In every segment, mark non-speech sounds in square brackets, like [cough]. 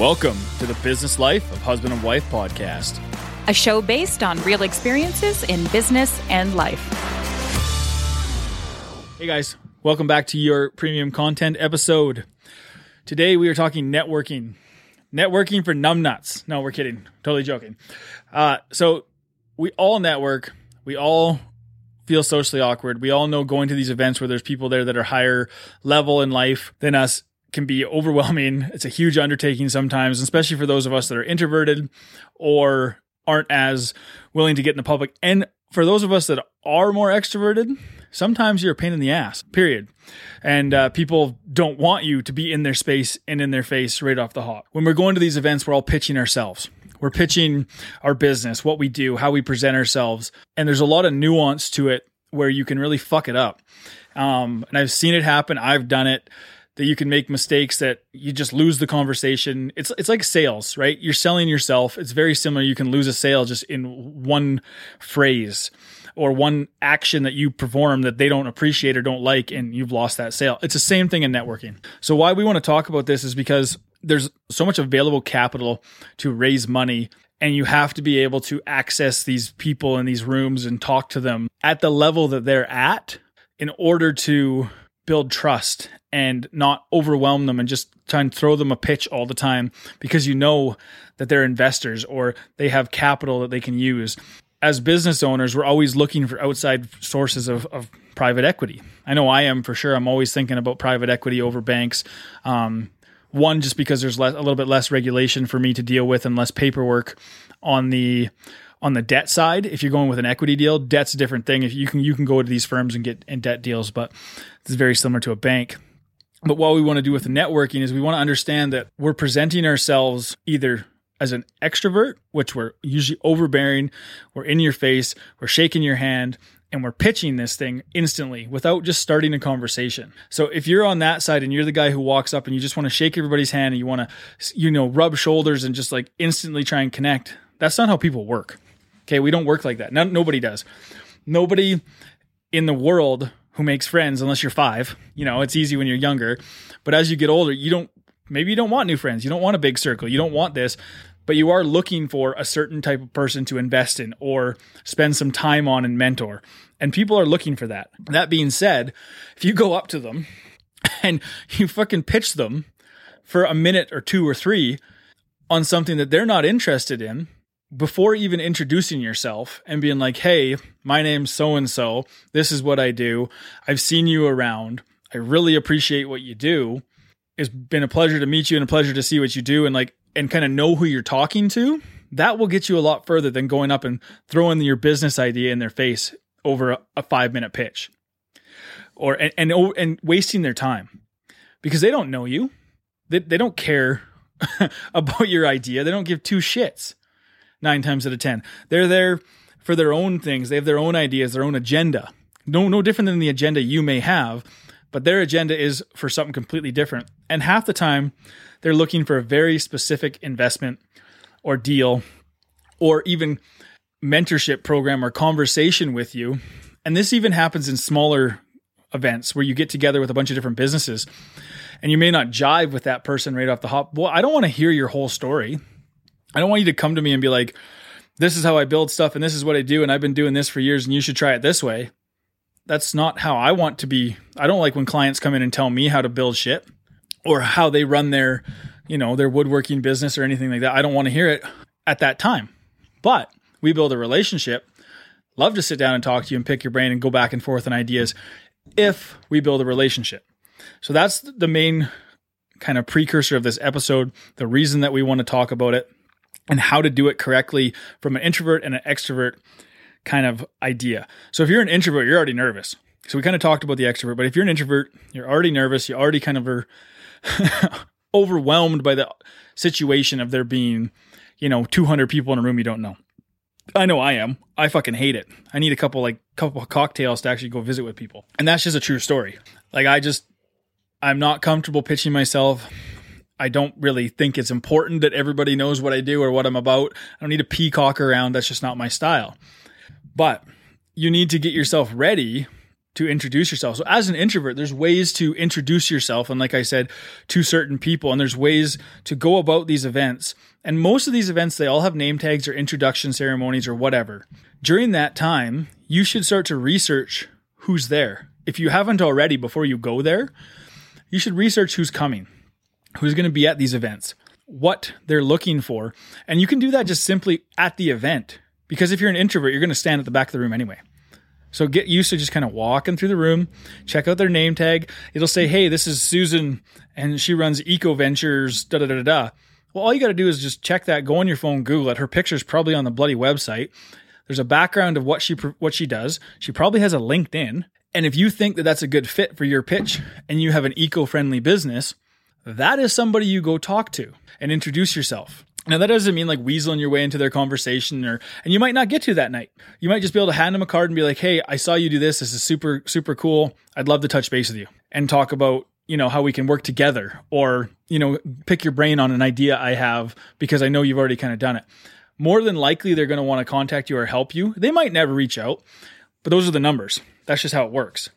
Welcome to the Business Life of Husband and Wife podcast, a show based on real experiences in business and life. Hey guys, welcome back to your premium content episode. Today we are talking networking. Networking for numbnuts. No, we're kidding. Totally joking. Uh, so we all network. We all feel socially awkward. We all know going to these events where there's people there that are higher level in life than us can be overwhelming. It's a huge undertaking sometimes, especially for those of us that are introverted or aren't as willing to get in the public. And for those of us that are more extroverted, sometimes you're a pain in the ass, period. And uh, people don't want you to be in their space and in their face right off the hop. When we're going to these events, we're all pitching ourselves. We're pitching our business, what we do, how we present ourselves. And there's a lot of nuance to it where you can really fuck it up. Um, and I've seen it happen. I've done it that you can make mistakes that you just lose the conversation. It's it's like sales, right? You're selling yourself. It's very similar. You can lose a sale just in one phrase or one action that you perform that they don't appreciate or don't like and you've lost that sale. It's the same thing in networking. So why we want to talk about this is because there's so much available capital to raise money and you have to be able to access these people in these rooms and talk to them at the level that they're at in order to build trust and not overwhelm them and just try and throw them a pitch all the time because you know that they're investors or they have capital that they can use. As business owners, we're always looking for outside sources of, of private equity. I know I am for sure. I'm always thinking about private equity over banks. Um, one, just because there's less, a little bit less regulation for me to deal with and less paperwork on the on the debt side, if you're going with an equity deal, debt's a different thing. If you can you can go to these firms and get in debt deals, but it's very similar to a bank. But what we want to do with the networking is we want to understand that we're presenting ourselves either as an extrovert, which we're usually overbearing, we're in your face, we're shaking your hand, and we're pitching this thing instantly without just starting a conversation. So if you're on that side and you're the guy who walks up and you just want to shake everybody's hand and you want to, you know, rub shoulders and just like instantly try and connect, that's not how people work. Okay, we don't work like that. No, nobody does. Nobody in the world who makes friends unless you're five. You know, it's easy when you're younger, but as you get older, you don't. Maybe you don't want new friends. You don't want a big circle. You don't want this, but you are looking for a certain type of person to invest in or spend some time on and mentor. And people are looking for that. That being said, if you go up to them [laughs] and you fucking pitch them for a minute or two or three on something that they're not interested in, before even introducing yourself and being like, hey, my name's so and so, this is what I do, I've seen you around, I really appreciate what you do. It's been a pleasure to meet you and a pleasure to see what you do and like and kind of know who you're talking to. That will get you a lot further than going up and throwing your business idea in their face over a, a five minute pitch or and, and oh, and wasting their time because they don't know you. They, they don't care [laughs] about your idea. They don't give two shits nine times out of 10. They're there for their own things. They have their own ideas, their own agenda. No, no different than the agenda you may have, but their agenda is for something completely different. And half the time, they're looking for a very specific investment or deal or even mentorship program or conversation with you. And this even happens in smaller events where you get together with a bunch of different businesses and you may not jive with that person right off the hop. Well, I don't want to hear your whole story. I don't want you to come to me and be like, this is how I build stuff and this is what I do and I've been doing this for years and you should try it this way. That's not how I want to be. I don't like when clients come in and tell me how to build shit or how they run their, you know, their woodworking business or anything like that. I don't want to hear it at that time. But we build a relationship. Love to sit down and talk to you and pick your brain and go back and forth on ideas if we build a relationship. So that's the main kind of precursor of this episode, the reason that we want to talk about it and how to do it correctly from an introvert and an extrovert kind of idea. So if you're an introvert, you're already nervous. So we kind of talked about the extrovert, but if you're an introvert, you're already nervous, you already kind of are [laughs] overwhelmed by the situation of there being, you know, 200 people in a room you don't know. I know I am. I fucking hate it. I need a couple like couple cocktails to actually go visit with people. And that's just a true story. Like I just I'm not comfortable pitching myself. I don't really think it's important that everybody knows what I do or what I'm about. I don't need to peacock around. That's just not my style. But you need to get yourself ready to introduce yourself. So as an introvert, there's ways to introduce yourself and like I said to certain people and there's ways to go about these events. And most of these events they all have name tags or introduction ceremonies or whatever. During that time, you should start to research who's there. If you haven't already before you go there, you should research who's coming, who's going to be at these events, what they're looking for. And you can do that just simply at the event. Because if you're an introvert, you're going to stand at the back of the room anyway. So get used to just kind of walking through the room, check out their name tag. It'll say, hey, this is Susan and she runs Eco Ventures, da da da da. Well, all you got to do is just check that, go on your phone, Google it. Her picture's probably on the bloody website. There's a background of what she what she does. She probably has a LinkedIn. And if you think that that's a good fit for your pitch and you have an eco-friendly business, that is somebody you go talk to and introduce yourself. Now that doesn't mean like weaseling your way into their conversation or and you might not get to that night. You might just be able to hand them a card and be like, "Hey, I saw you do this. This is super super cool. I'd love to touch base with you and talk about, you know, how we can work together or, you know, pick your brain on an idea I have because I know you've already kind of done it." More than likely they're going to want to contact you or help you. They might never reach out, but those are the numbers. That's just how it works.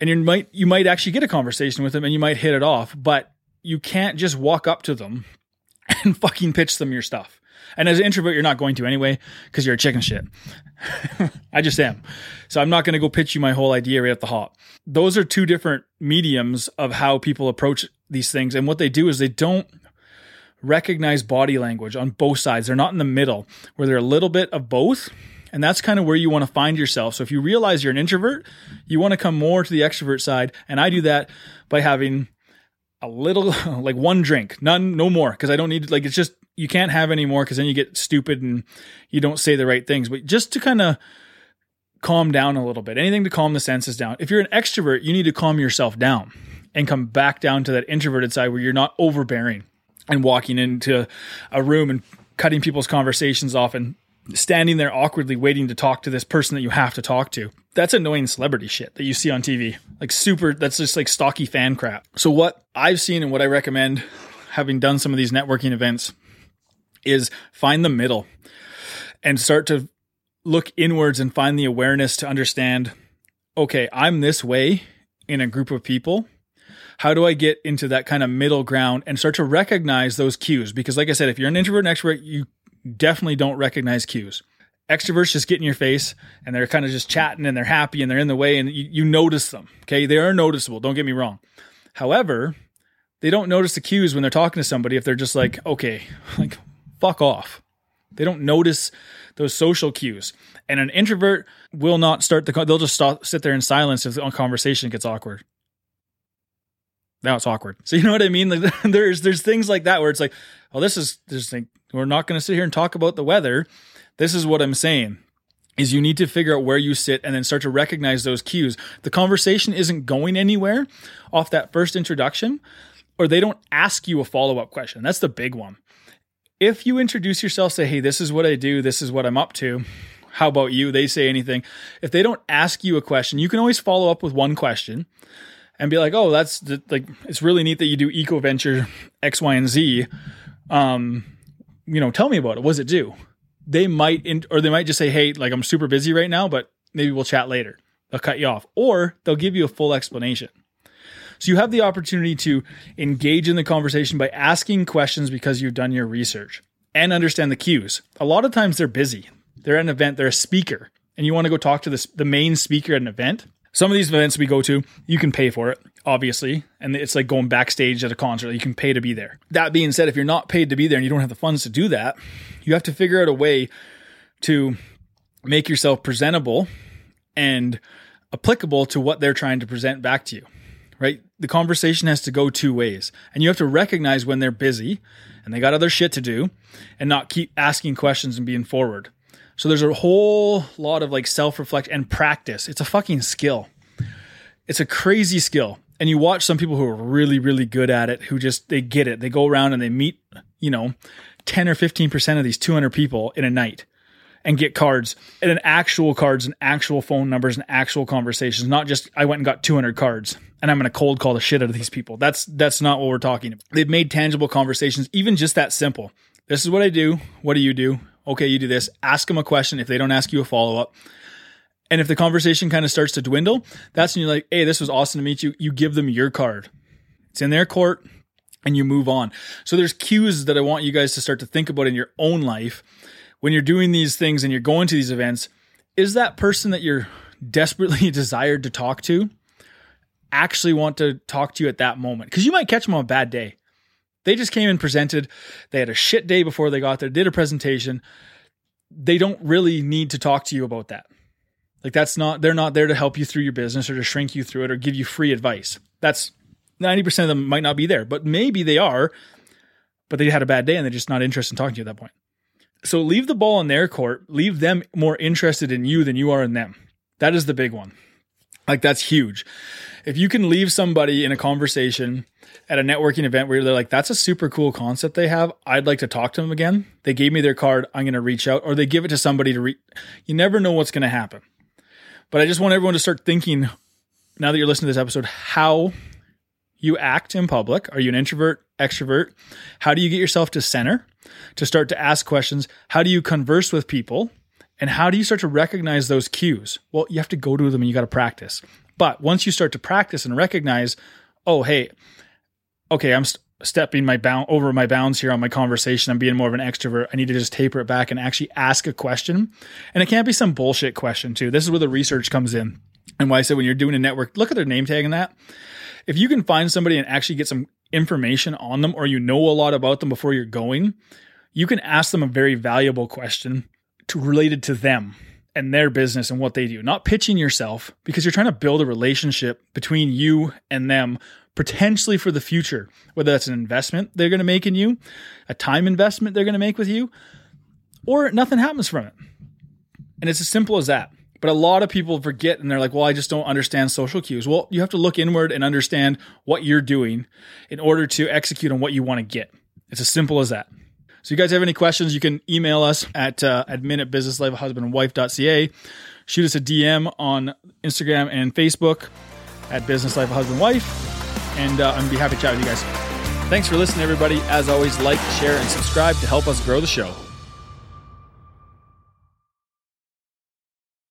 And you might you might actually get a conversation with them and you might hit it off, but you can't just walk up to them [laughs] and fucking pitch them your stuff. And as an introvert, you're not going to anyway because you're a chicken shit. [laughs] I just am. So I'm not going to go pitch you my whole idea right at the hop. Those are two different mediums of how people approach these things. And what they do is they don't recognize body language on both sides. They're not in the middle where they're a little bit of both. And that's kind of where you want to find yourself. So if you realize you're an introvert, you want to come more to the extrovert side. And I do that by having a little [laughs] like one drink none no more because i don't need like it's just you can't have any more because then you get stupid and you don't say the right things. But just to kind of calm down a little bit anything to calm the senses down. If you're an extrovert you need to calm yourself down and come back down to that introverted side where you're not overbearing and walking into a room and cutting people's conversations off and standing there awkwardly waiting to talk to this person that you have to talk to. That's annoying celebrity shit that you see on TV. Like super that's just like stocky fan crap. So what I've seen and what I recommend having done some of these networking events is find the middle and start to look inwards and find the awareness to understand okay, I'm this way in a group of people. How do I get into that kind of middle ground and start to recognize those cues? Because, like I said, if you're an introvert and extrovert, you definitely don't recognize cues. Extroverts just get in your face and they're kind of just chatting and they're happy and they're in the way and you, you notice them. Okay. They are noticeable. Don't get me wrong. However, they don't notice the cues when they're talking to somebody if they're just like, okay, [laughs] like fuck off. They don't notice those social cues. And an introvert will not start the, they'll just stop, sit there in silence if the conversation gets awkward. Now it's awkward. [laughs] So you know what I mean? Like [laughs] there's there's things like that where it's like, oh, this is this thing. We're not going to sit here and talk about the weather. This is what I'm saying. Is you need to figure out where you sit and then start to recognize those cues. The conversation isn't going anywhere off that first introduction, or they don't ask you a follow up question. That's the big one. If you introduce yourself, say, hey, this is what I do, this is what I'm up to. How about you? They say anything. If they don't ask you a question, you can always follow up with one question and be like, oh, that's the, like, it's really neat that you do eco venture X, Y, and Z. Um, you know, tell me about it. Does it do? They might, in, or they might just say, hey, like I'm super busy right now, but maybe we'll chat later. They'll cut you off, or they'll give you a full explanation. So you have the opportunity to engage in the conversation by asking questions because you've done your research and understand the cues. A lot of times they're busy. They're at an event, they're a speaker, and you want to go talk to the, the main speaker at an event. Some of these events we go to, you can pay for it, obviously, and it's like going backstage at a concert. You can pay to be there. That being said, if you're not paid to be there and you don't have the funds to do that, you have to figure out a way to make yourself presentable and applicable to what they're trying to present back to you. Right? The conversation has to go two ways. And you have to recognize when they're busy and they got other shit to do and not keep asking questions and being forward. So there's a whole lot of like self reflect and practice. It's a fucking skill. It's a crazy skill. And you watch some people who are really, really good at it, who just, they get it. They go around and they meet, you know, 10 or 15% of these 200 people in a night and get cards and then actual cards and actual phone numbers and actual conversations, not just I went and got 200 cards and I'm going to cold call the shit out of these people. That's, that's not what we're talking about. They've made tangible conversations, even just that simple. This is what I do. What do you do? okay, you do this, ask them a question if they don't ask you a follow up, And if the conversation kind of starts to dwindle, that's when you're like, hey, this was awesome to meet you. You give them your card. It's in their court and you move on. So there's cues that I want you guys to start to think about in your own life when you're doing these things and you're going to these events. Is that person that you're [laughs] desperately [laughs] desired to talk to actually want to talk to you at that moment? Because you might catch them on a bad day. They just came and presented. They had a shit day before they got there, did a presentation. They don't really need to talk to you about that. Like that's not they're not there to help you through your business or to shrink you through it or give you free advice. That's 90% of them might not be there, but maybe they are, but they had a bad day and they're just not interested in talking to you at that point. So leave the ball in their court, leave them more interested in you than you are in them. That is the big one. Like that's huge. If you can leave somebody in a conversation at a networking event where they're like, that's a super cool concept they have. I'd like to talk to them again. They gave me their card. I'm going to reach out or they give it to somebody to read. You never know what's going to happen. But I just want everyone to start thinking now that you're listening to this episode, how you act in public. Are you an introvert, extrovert? How do you get yourself to center to start to ask questions? How do you converse with people? And how do you start to recognize those cues? Well, you have to go to them and you got to practice. But once you start to practice and recognize, oh, hey, okay, I'm st- stepping my bound over my bounds here on my conversation. I'm being more of an extrovert. I need to just taper it back and actually ask a question. And it can't be some bullshit question too. This is where the research comes in. And why I said when you're doing a network, look at their name tag and that. If you can find somebody and actually get some information on them or you know a lot about them before you're going, you can ask them a very valuable question to related to them and their business and what they do. Not pitching yourself because you're trying to build a relationship between you and them potentially for the future, whether that's an investment they're going to make in you, a time investment they're going to make with you, or nothing happens from it. And it's as simple as that. But a lot of people forget and they're like, well, I just don't understand social cues. Well, you have to look inward and understand what you're doing in order to execute on what you want to get. It's as simple as that. So, you guys have any questions, you can email us at uh, admin at businesslifehusbandwife.ca. Shoot us a DM on Instagram and Facebook at Business Life Husband Wife and uh, I'm be happy to chat with you guys. Thanks for listening, everybody. As always, like, share, and subscribe to help us grow the show.